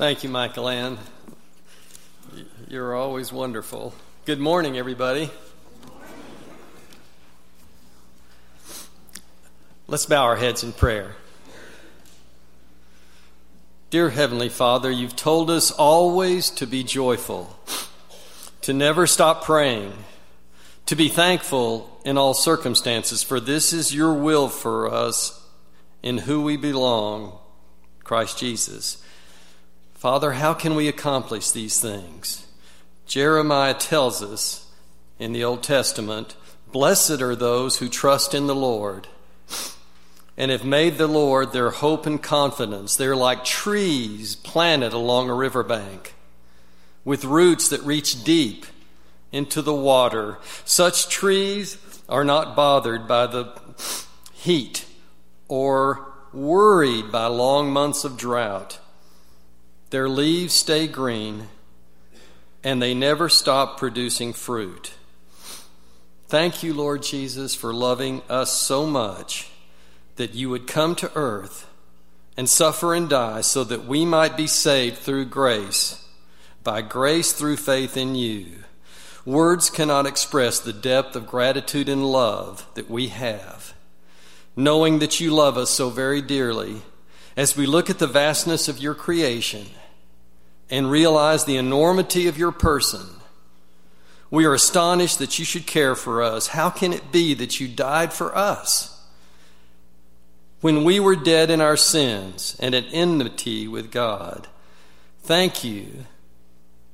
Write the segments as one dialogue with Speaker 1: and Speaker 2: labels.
Speaker 1: Thank you, Michael Ann. You're always wonderful. Good morning, everybody. Let's bow our heads in prayer. Dear Heavenly Father, you've told us always to be joyful, to never stop praying, to be thankful in all circumstances, for this is your will for us in who we belong, Christ Jesus. Father, how can we accomplish these things? Jeremiah tells us in the Old Testament Blessed are those who trust in the Lord and have made the Lord their hope and confidence. They're like trees planted along a riverbank with roots that reach deep into the water. Such trees are not bothered by the heat or worried by long months of drought. Their leaves stay green and they never stop producing fruit. Thank you, Lord Jesus, for loving us so much that you would come to earth and suffer and die so that we might be saved through grace, by grace through faith in you. Words cannot express the depth of gratitude and love that we have. Knowing that you love us so very dearly, as we look at the vastness of your creation and realize the enormity of your person, we are astonished that you should care for us. How can it be that you died for us? When we were dead in our sins and at enmity with God, thank you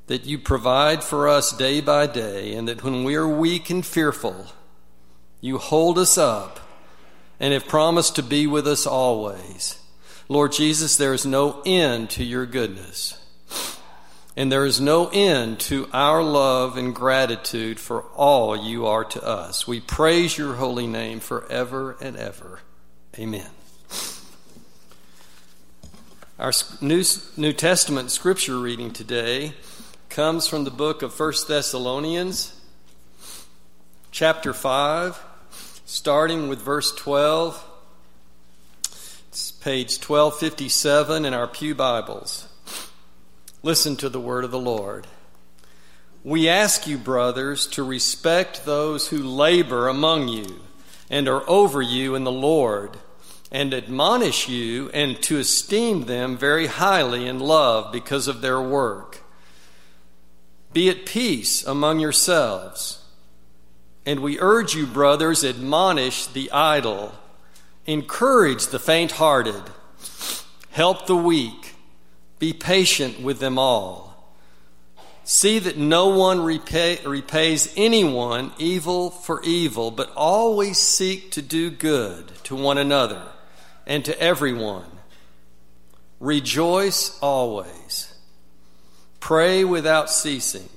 Speaker 1: that you provide for us day by day, and that when we are weak and fearful, you hold us up and have promised to be with us always. Lord Jesus, there is no end to your goodness. And there is no end to our love and gratitude for all you are to us. We praise your holy name forever and ever. Amen. Our New, New Testament scripture reading today comes from the book of 1 Thessalonians, chapter 5, starting with verse 12. It's page 1257 in our Pew Bibles. Listen to the word of the Lord. We ask you, brothers, to respect those who labor among you and are over you in the Lord, and admonish you, and to esteem them very highly in love because of their work. Be at peace among yourselves. And we urge you, brothers, admonish the idle, encourage the faint hearted, help the weak be patient with them all. See that no one repay, repays anyone evil for evil, but always seek to do good to one another and to everyone. Rejoice always. Pray without ceasing.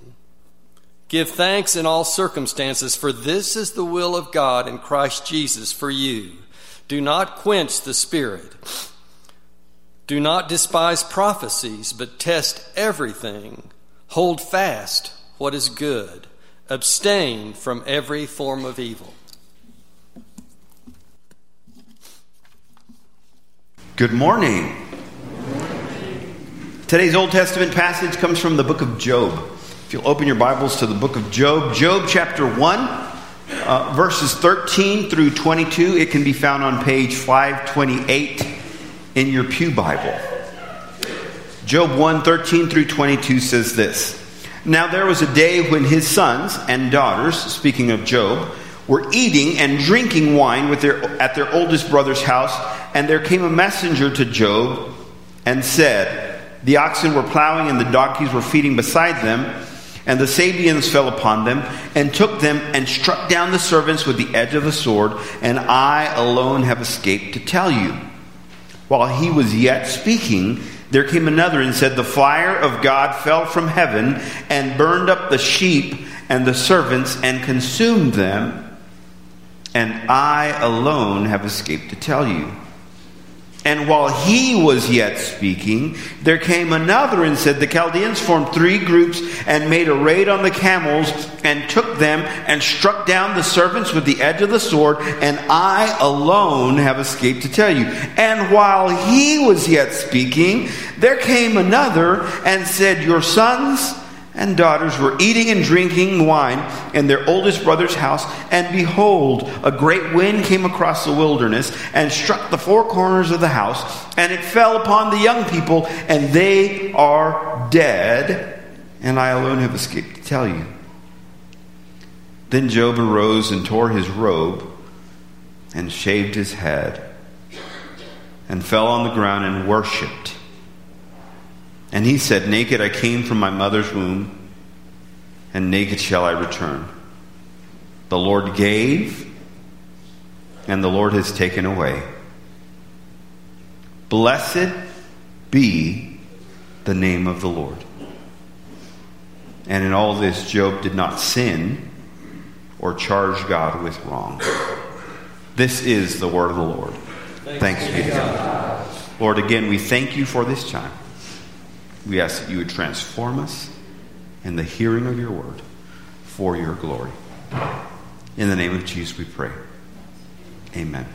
Speaker 1: Give thanks in all circumstances, for this is the will of God in Christ Jesus for you. Do not quench the Spirit. Do not despise prophecies, but test everything. Hold fast what is good. Abstain from every form of evil.
Speaker 2: Good morning. Today's Old Testament passage comes from the book of Job. If you'll open your Bibles to the book of Job, Job chapter 1, uh, verses 13 through 22, it can be found on page 528 in your Pew Bible. Job 1 13 through 22 says this Now there was a day when his sons and daughters, speaking of Job, were eating and drinking wine with their, at their oldest brother's house, and there came a messenger to Job and said, The oxen were plowing and the donkeys were feeding beside them. And the Sabeans fell upon them and took them and struck down the servants with the edge of the sword, and I alone have escaped to tell you. While he was yet speaking, there came another and said, The fire of God fell from heaven and burned up the sheep and the servants and consumed them, and I alone have escaped to tell you. And while he was yet speaking, there came another and said, The Chaldeans formed three groups and made a raid on the camels and took them and struck down the servants with the edge of the sword, and I alone have escaped to tell you. And while he was yet speaking, there came another and said, Your sons and daughters were eating and drinking wine in their oldest brother's house, and behold, a great wind came across the wilderness and struck the four corners of the house, and it fell upon the young people, and they are dead, and I alone have escaped to tell you. Then Job arose and tore his robe and shaved his head and fell on the ground and worshipped. And he said, Naked I came from my mother's womb, and naked shall I return. The Lord gave, and the Lord has taken away. Blessed be the name of the Lord. And in all this, Job did not sin or charge God with wrong. This is the word of the Lord. Thanks, Thanks be to God. Lord, again, we thank you for this time. We ask that you would transform us in the hearing of your word for your glory. In the name of Jesus, we pray. Amen.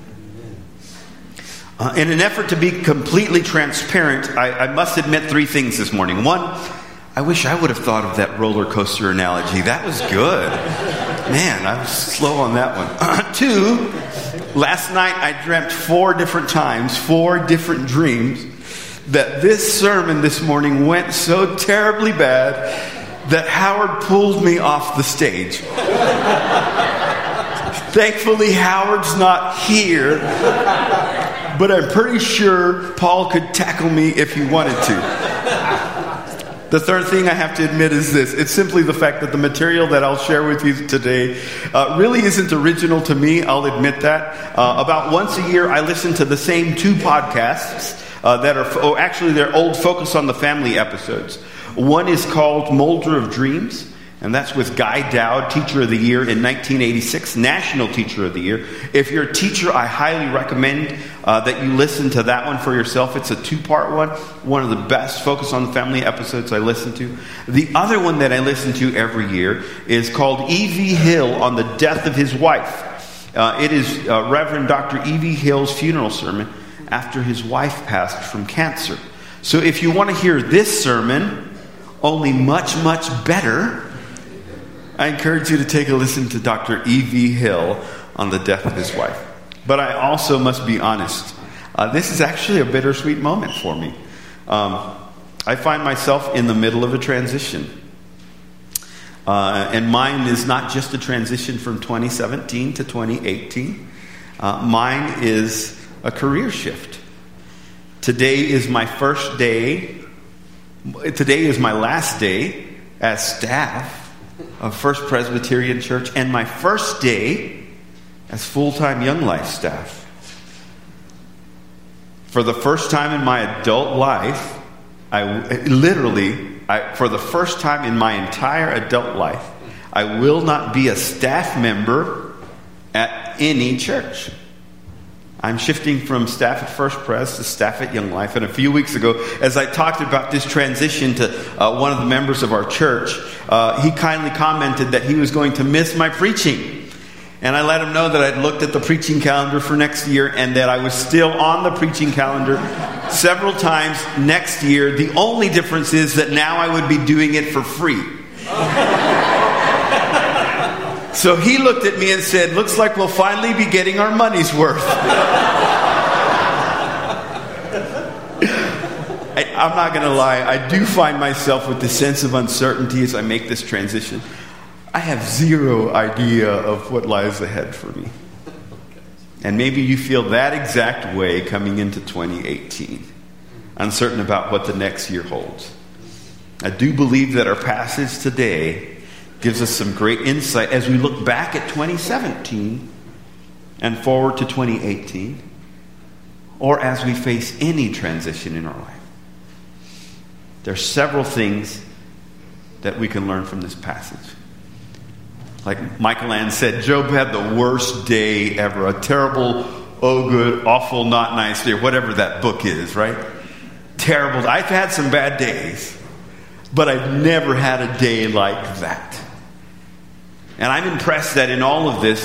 Speaker 2: Uh, in an effort to be completely transparent, I, I must admit three things this morning. One, I wish I would have thought of that roller coaster analogy. That was good. Man, I was slow on that one. Two, last night I dreamt four different times, four different dreams that this sermon this morning went so terribly bad that Howard pulled me off the stage. Thankfully, Howard's not here, but I'm pretty sure Paul could tackle me if he wanted to. The third thing I have to admit is this it's simply the fact that the material that I'll share with you today uh, really isn't original to me, I'll admit that. Uh, about once a year, I listen to the same two podcasts uh, that are, oh, actually, they're old Focus on the Family episodes. One is called Molder of Dreams, and that's with Guy Doud, Teacher of the Year in 1986, National Teacher of the Year. If you're a teacher, I highly recommend uh, that you listen to that one for yourself. It's a two part one, one of the best Focus on the Family episodes I listen to. The other one that I listen to every year is called E.V. Hill on the death of his wife. Uh, it is uh, Reverend Dr. E.V. Hill's funeral sermon after his wife passed from cancer. So if you want to hear this sermon, only much, much better, I encourage you to take a listen to Dr. E.V. Hill on the death of his wife. But I also must be honest, uh, this is actually a bittersweet moment for me. Um, I find myself in the middle of a transition. Uh, and mine is not just a transition from 2017 to 2018. Uh, mine is a career shift. Today is my first day, today is my last day as staff of First Presbyterian Church, and my first day as full time Young Life staff. For the first time in my adult life, I literally, I, for the first time in my entire adult life, I will not be a staff member at any church. I'm shifting from staff at First Pres to staff at Young Life. And a few weeks ago, as I talked about this transition to uh, one of the members of our church, uh, he kindly commented that he was going to miss my preaching. And I let him know that I'd looked at the preaching calendar for next year and that I was still on the preaching calendar several times next year. The only difference is that now I would be doing it for free. So he looked at me and said, Looks like we'll finally be getting our money's worth. I, am not going to lie, I do find myself with the sense of uncertainty as I make this transition. I have zero idea of what lies ahead for me. And maybe you feel that exact way coming into 2018, uncertain about what the next year holds. I do believe that our passage today gives us some great insight as we look back at 2017 and forward to 2018, or as we face any transition in our life. There are several things that we can learn from this passage. Like Michael Ann said, Job had the worst day ever, a terrible Oh Good, Awful, Not Nice Day, whatever that book is, right? Terrible. I've had some bad days, but I've never had a day like that. And I'm impressed that in all of this,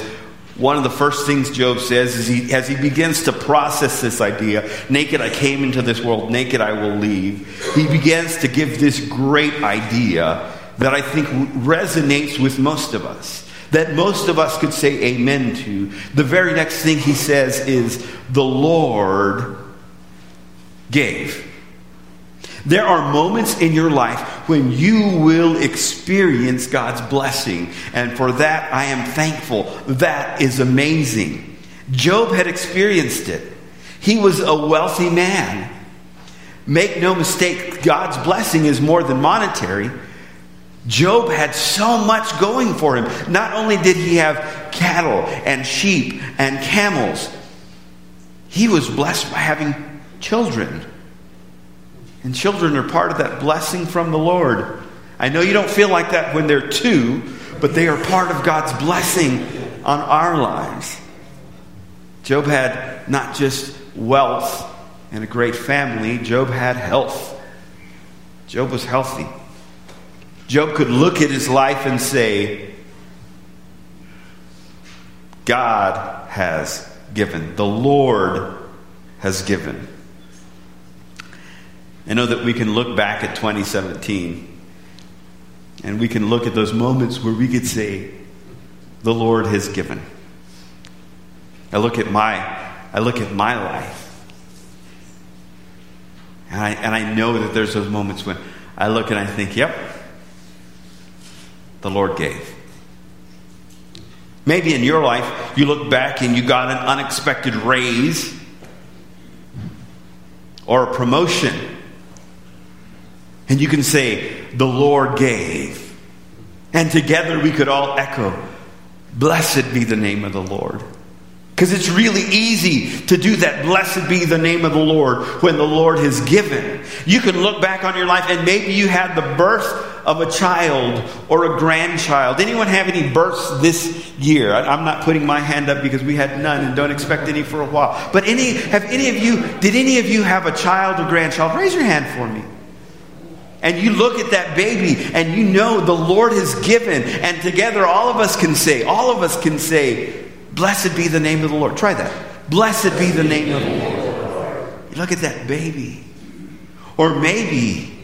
Speaker 2: one of the first things Job says is he, as he begins to process this idea, naked I came into this world, naked I will leave, he begins to give this great idea that I think resonates with most of us, that most of us could say amen to. The very next thing he says is, The Lord gave. There are moments in your life when you will experience God's blessing. And for that, I am thankful. That is amazing. Job had experienced it. He was a wealthy man. Make no mistake, God's blessing is more than monetary. Job had so much going for him. Not only did he have cattle and sheep and camels, he was blessed by having children. And children are part of that blessing from the Lord. I know you don't feel like that when they're two, but they are part of God's blessing on our lives. Job had not just wealth and a great family, Job had health. Job was healthy. Job could look at his life and say, God has given. The Lord has given. I know that we can look back at 2017 and we can look at those moments where we could say, The Lord has given. I look at my, I look at my life. And I, and I know that there's those moments when I look and I think, yep, the Lord gave. Maybe in your life, you look back and you got an unexpected raise or a promotion and you can say, The Lord gave. And together we could all echo, Blessed be the name of the Lord. Because it's really easy to do that. Blessed be the name of the Lord when the Lord has given. You can look back on your life and maybe you had the birth of a child or a grandchild. Anyone have any births this year? I'm not putting my hand up because we had none and don't expect any for a while. But any have any of you did any of you have a child or grandchild? Raise your hand for me. And you look at that baby and you know the Lord has given. And together, all of us can say, all of us can say, Blessed be the name of the Lord. Try that. Blessed be the name of the Lord. Look at that baby. Or maybe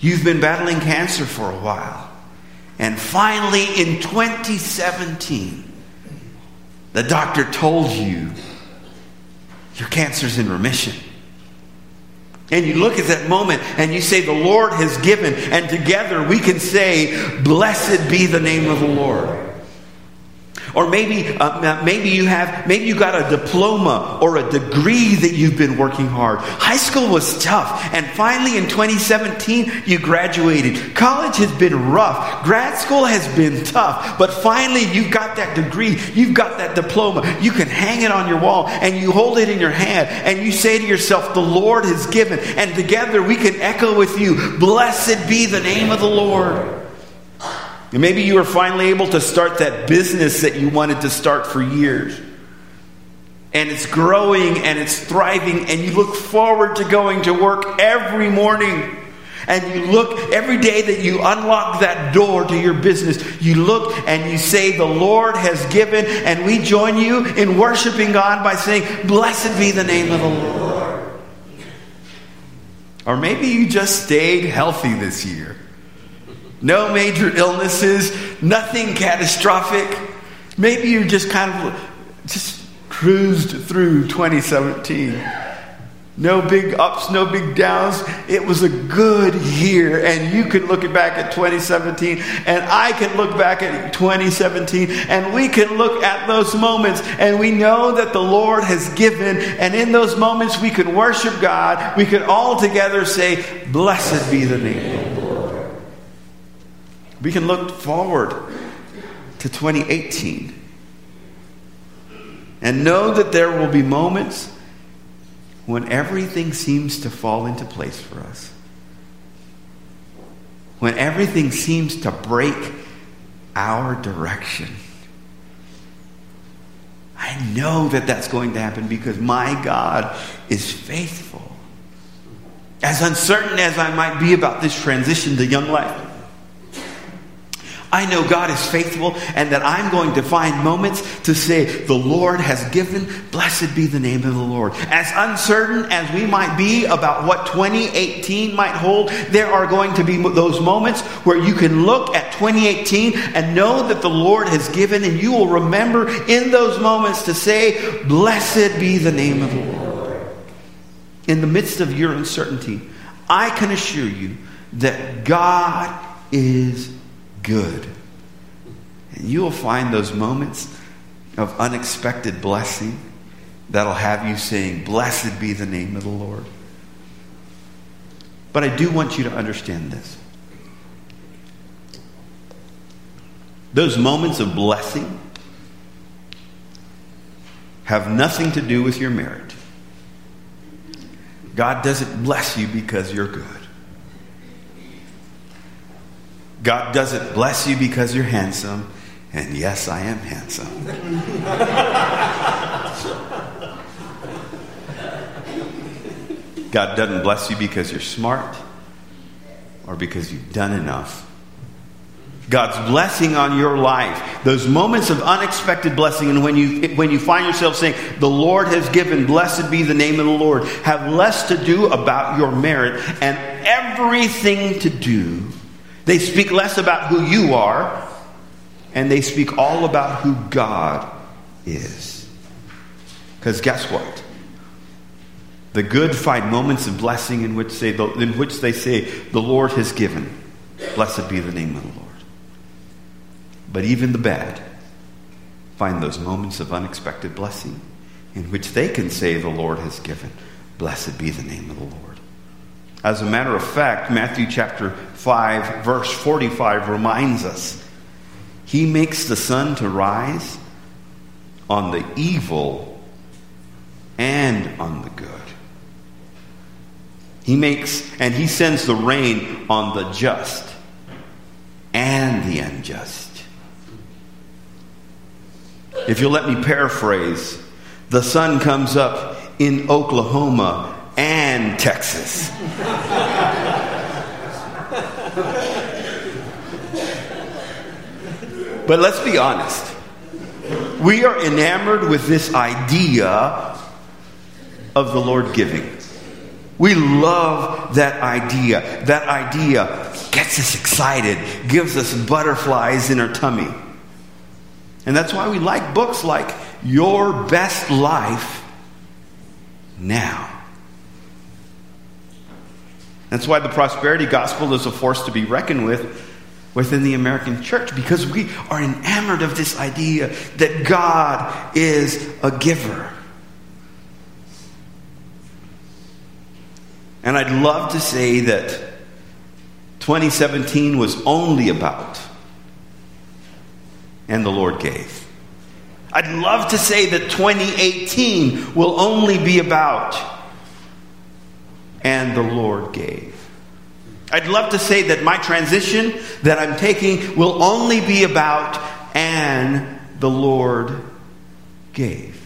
Speaker 2: you've been battling cancer for a while. And finally, in 2017, the doctor told you your cancer's in remission. And you look at that moment and you say, The Lord has given. And together we can say, Blessed be the name of the Lord. Or maybe, uh, maybe you have, maybe you got a diploma or a degree that you've been working hard. High school was tough, and finally in 2017 you graduated. College has been rough. Grad school has been tough, but finally you've got that degree. You've got that diploma. You can hang it on your wall, and you hold it in your hand, and you say to yourself, "The Lord has given." And together we can echo with you, "Blessed be the name of the Lord." And maybe you were finally able to start that business that you wanted to start for years. And it's growing and it's thriving, and you look forward to going to work every morning. And you look every day that you unlock that door to your business, you look and you say, The Lord has given, and we join you in worshiping God by saying, Blessed be the name of the Lord. Or maybe you just stayed healthy this year. No major illnesses, nothing catastrophic. Maybe you just kind of just cruised through 2017. No big ups, no big downs. It was a good year. And you can look back at 2017, and I can look back at 2017, and we can look at those moments, and we know that the Lord has given. And in those moments, we can worship God. We can all together say, Blessed be the name we can look forward to 2018 and know that there will be moments when everything seems to fall into place for us. When everything seems to break our direction. I know that that's going to happen because my God is faithful. As uncertain as I might be about this transition to young life, I know God is faithful and that I'm going to find moments to say, The Lord has given, blessed be the name of the Lord. As uncertain as we might be about what 2018 might hold, there are going to be those moments where you can look at 2018 and know that the Lord has given, and you will remember in those moments to say, Blessed be the name of the Lord. In the midst of your uncertainty, I can assure you that God is good. And you will find those moments of unexpected blessing that'll have you saying, Blessed be the name of the Lord. But I do want you to understand this. Those moments of blessing have nothing to do with your merit. God doesn't bless you because you're good. God doesn't bless you because you're handsome. And yes, I am handsome. God doesn't bless you because you're smart or because you've done enough. God's blessing on your life, those moments of unexpected blessing, and when you, when you find yourself saying, The Lord has given, blessed be the name of the Lord, have less to do about your merit and everything to do they speak less about who you are, and they speak all about who God is. Because guess what? The good find moments of blessing in which, they, in which they say, The Lord has given. Blessed be the name of the Lord. But even the bad find those moments of unexpected blessing in which they can say, The Lord has given. Blessed be the name of the Lord. As a matter of fact, Matthew chapter 5, verse 45 reminds us He makes the sun to rise on the evil and on the good. He makes, and He sends the rain on the just and the unjust. If you'll let me paraphrase, the sun comes up in Oklahoma and Texas. but let's be honest. We are enamored with this idea of the Lord giving. We love that idea. That idea gets us excited, gives us butterflies in our tummy. And that's why we like books like Your Best Life Now. That's why the prosperity gospel is a force to be reckoned with within the American church because we are enamored of this idea that God is a giver. And I'd love to say that 2017 was only about, and the Lord gave. I'd love to say that 2018 will only be about, and the Lord gave. I'd love to say that my transition that I'm taking will only be about, and the Lord gave.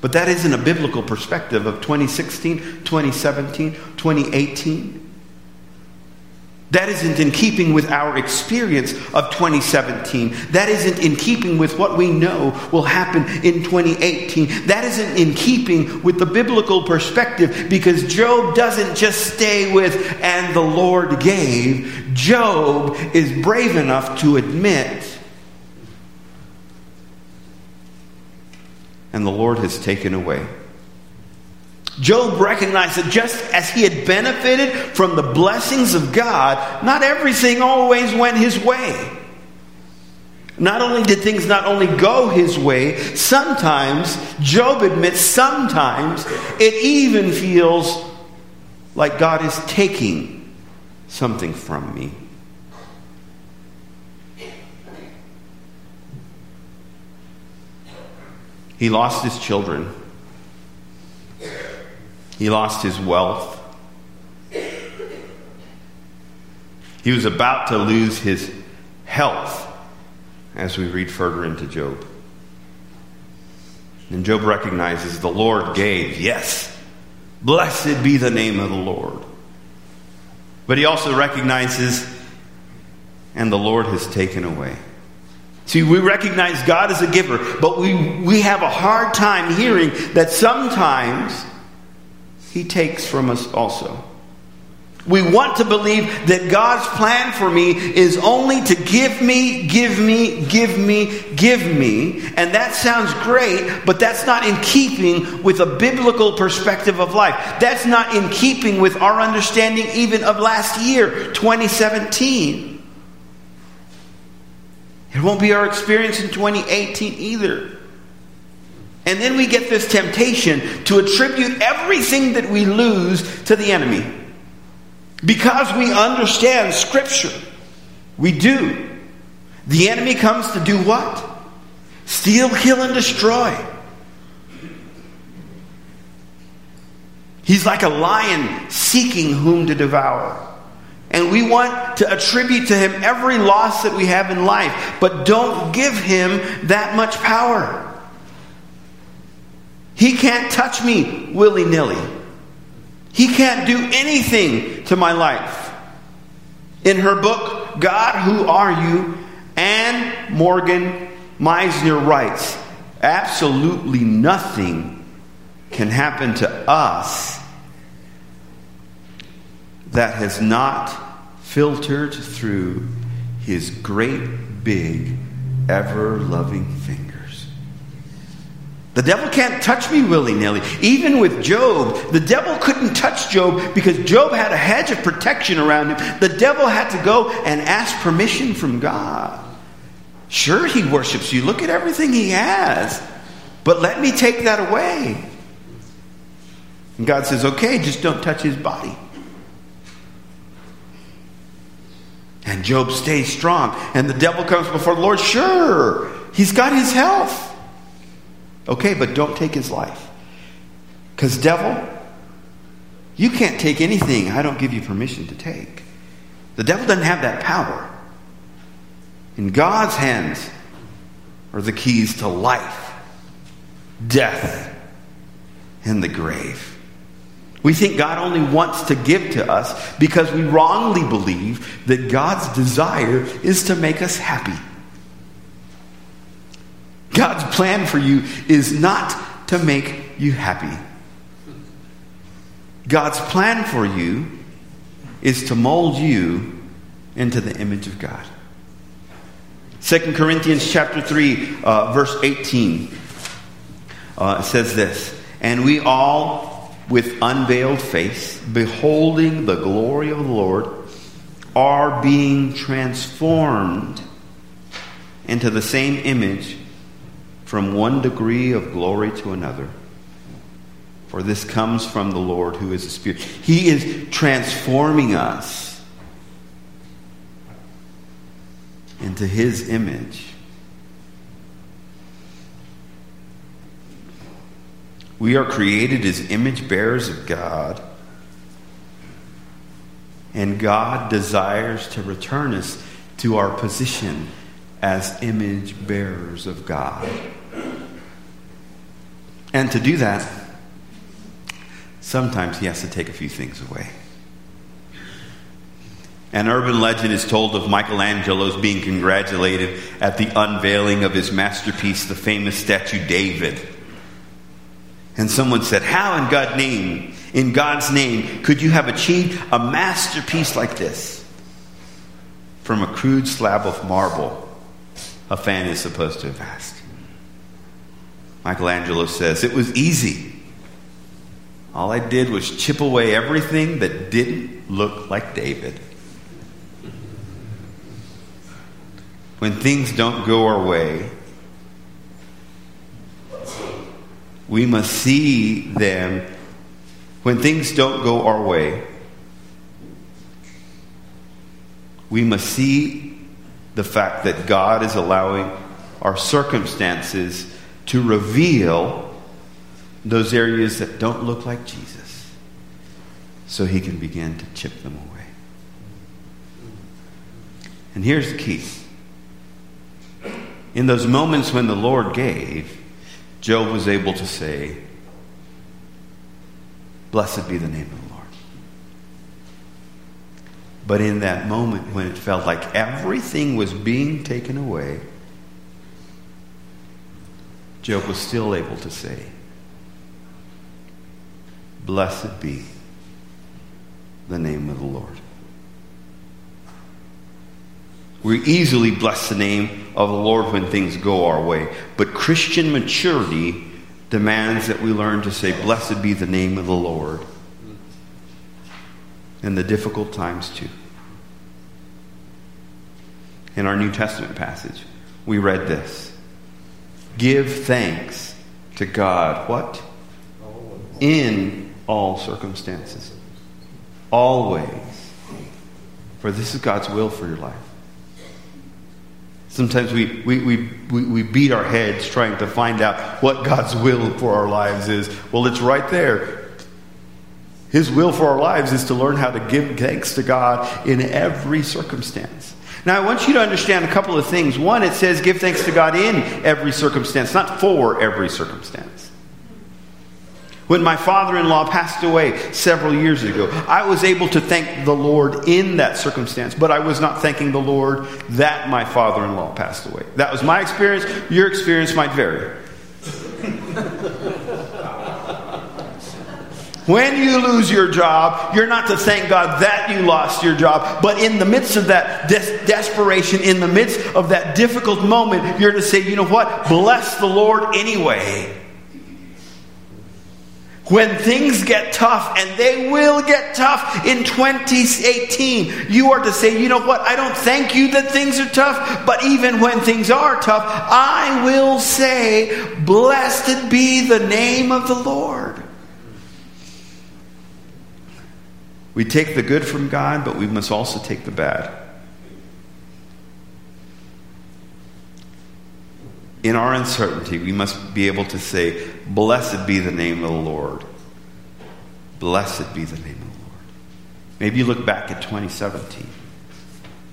Speaker 2: But that isn't a biblical perspective of 2016, 2017, 2018. That isn't in keeping with our experience of 2017. That isn't in keeping with what we know will happen in 2018. That isn't in keeping with the biblical perspective because Job doesn't just stay with, and the Lord gave. Job is brave enough to admit, and the Lord has taken away. Job recognized that just as he had benefited from the blessings of God, not everything always went his way. Not only did things not only go his way, sometimes, Job admits, sometimes it even feels like God is taking something from me. He lost his children. He lost his wealth. He was about to lose his health as we read further into Job. And Job recognizes the Lord gave. Yes. Blessed be the name of the Lord. But he also recognizes, and the Lord has taken away. See, we recognize God as a giver, but we, we have a hard time hearing that sometimes He takes from us also. We want to believe that God's plan for me is only to give me, give me, give me, give me. And that sounds great, but that's not in keeping with a biblical perspective of life. That's not in keeping with our understanding even of last year, 2017. It won't be our experience in 2018 either. And then we get this temptation to attribute everything that we lose to the enemy. Because we understand Scripture. We do. The enemy comes to do what? Steal, kill, and destroy. He's like a lion seeking whom to devour. And we want to attribute to him every loss that we have in life, but don't give him that much power. He can't touch me willy nilly. He can't do anything to my life. In her book, God, Who Are You? Anne Morgan Meisner writes absolutely nothing can happen to us that has not filtered through his great, big, ever loving finger. The devil can't touch me willy nilly. Even with Job, the devil couldn't touch Job because Job had a hedge of protection around him. The devil had to go and ask permission from God. Sure, he worships you. Look at everything he has. But let me take that away. And God says, okay, just don't touch his body. And Job stays strong. And the devil comes before the Lord. Sure, he's got his health. Okay, but don't take his life. Because, devil, you can't take anything I don't give you permission to take. The devil doesn't have that power. In God's hands are the keys to life, death, and the grave. We think God only wants to give to us because we wrongly believe that God's desire is to make us happy. God's plan for you is not to make you happy. God's plan for you is to mold you into the image of God. 2 Corinthians chapter 3, uh, verse 18 uh, says this And we all, with unveiled face, beholding the glory of the Lord, are being transformed into the same image from one degree of glory to another. For this comes from the Lord who is the Spirit. He is transforming us into His image. We are created as image bearers of God. And God desires to return us to our position as image bearers of God. And to do that, sometimes he has to take a few things away. An urban legend is told of Michelangelo's being congratulated at the unveiling of his masterpiece, the famous statue David. And someone said, How in God's name, in God's name, could you have achieved a masterpiece like this? From a crude slab of marble, a fan is supposed to have asked. Michelangelo says, It was easy. All I did was chip away everything that didn't look like David. When things don't go our way, we must see them. When things don't go our way, we must see the fact that God is allowing our circumstances to reveal those areas that don't look like Jesus so he can begin to chip them away. And here's the key in those moments when the Lord gave, Job was able to say, Blessed be the name of the Lord. But in that moment when it felt like everything was being taken away, Job was still able to say, Blessed be the name of the Lord. We easily bless the name of the Lord when things go our way. But Christian maturity demands that we learn to say, Blessed be the name of the Lord. In the difficult times, too. In our New Testament passage, we read this Give thanks to God. What? In all circumstances. Always. For this is God's will for your life. Sometimes we, we, we, we, beat our heads trying to find out what God's will for our lives is. Well, it's right there. His will for our lives is to learn how to give thanks to God in every circumstance. Now, I want you to understand a couple of things. One, it says give thanks to God in every circumstance, not for every circumstance. When my father in law passed away several years ago, I was able to thank the Lord in that circumstance, but I was not thanking the Lord that my father in law passed away. That was my experience. Your experience might vary. When you lose your job, you're not to thank God that you lost your job, but in the midst of that des- desperation, in the midst of that difficult moment, you're to say, you know what? Bless the Lord anyway. When things get tough, and they will get tough in 2018, you are to say, you know what? I don't thank you that things are tough, but even when things are tough, I will say, Blessed be the name of the Lord. We take the good from God, but we must also take the bad. in our uncertainty, we must be able to say, Blessed be the name of the Lord. Blessed be the name of the Lord. Maybe you look back at 2017,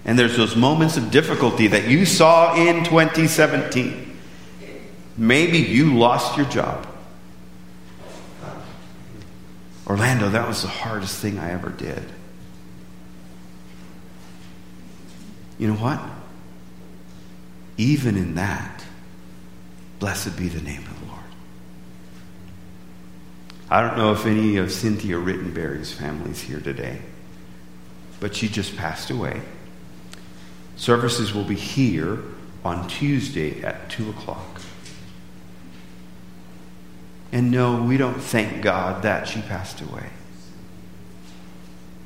Speaker 2: and there's those moments of difficulty that you saw in 2017. Maybe you lost your job. Orlando, that was the hardest thing I ever did. You know what? Even in that, Blessed be the name of the Lord. I don't know if any of Cynthia Rittenberry's families here today, but she just passed away. Services will be here on Tuesday at 2 o'clock. And no, we don't thank God that she passed away.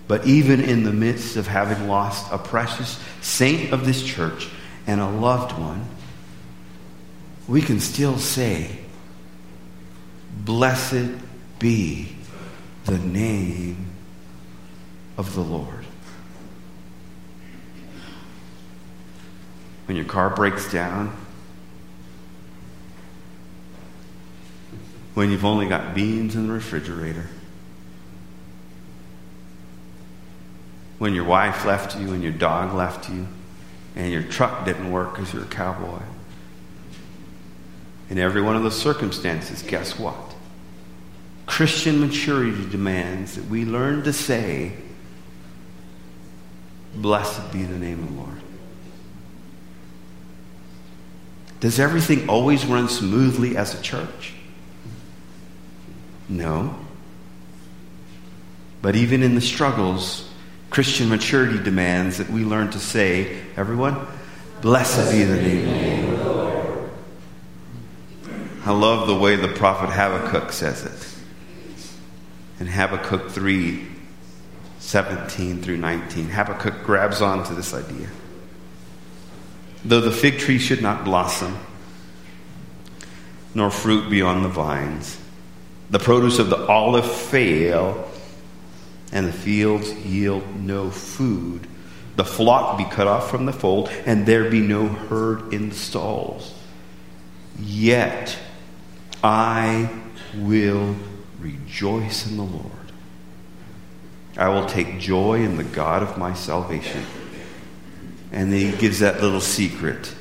Speaker 2: But even in the midst of having lost a precious saint of this church and a loved one, we can still say, Blessed be the name of the Lord. When your car breaks down, when you've only got beans in the refrigerator, when your wife left you and your dog left you, and your truck didn't work because you're a cowboy. In every one of those circumstances, guess what? Christian maturity demands that we learn to say, Blessed be the name of the Lord. Does everything always run smoothly as a church? No. But even in the struggles, Christian maturity demands that we learn to say, everyone, Blessed be the name of the Lord. I love the way the prophet Habakkuk says it. In Habakkuk 3 17 through 19, Habakkuk grabs onto this idea. Though the fig tree should not blossom, nor fruit be on the vines, the produce of the olive fail, and the fields yield no food, the flock be cut off from the fold, and there be no herd in the stalls. Yet I will rejoice in the Lord. I will take joy in the God of my salvation. And then he gives that little secret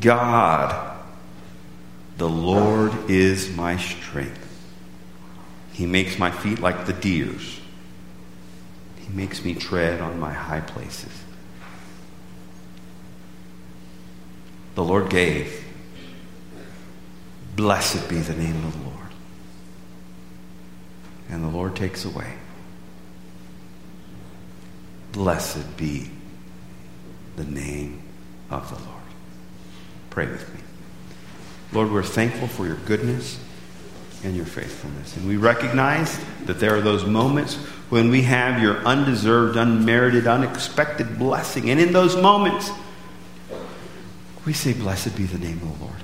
Speaker 2: God The Lord is my strength. He makes my feet like the deer's. He makes me tread on my high places. The Lord gave. Blessed be the name of the Lord. And the Lord takes away. Blessed be the name of the Lord. Pray with me. Lord, we're thankful for your goodness and your faithfulness. And we recognize that there are those moments when we have your undeserved, unmerited, unexpected blessing. And in those moments, we say, Blessed be the name of the Lord.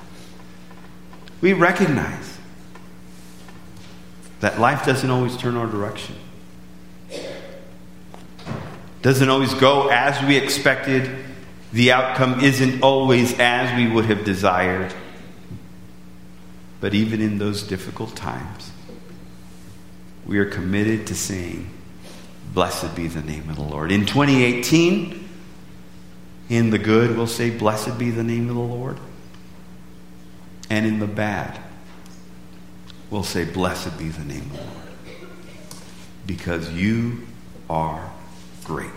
Speaker 2: We recognize that life doesn't always turn our direction, doesn't always go as we expected. The outcome isn't always as we would have desired. But even in those difficult times, we are committed to saying, Blessed be the name of the Lord. In 2018, in the good, we'll say, Blessed be the name of the Lord. And in the bad, we'll say, Blessed be the name of the Lord. Because you are great.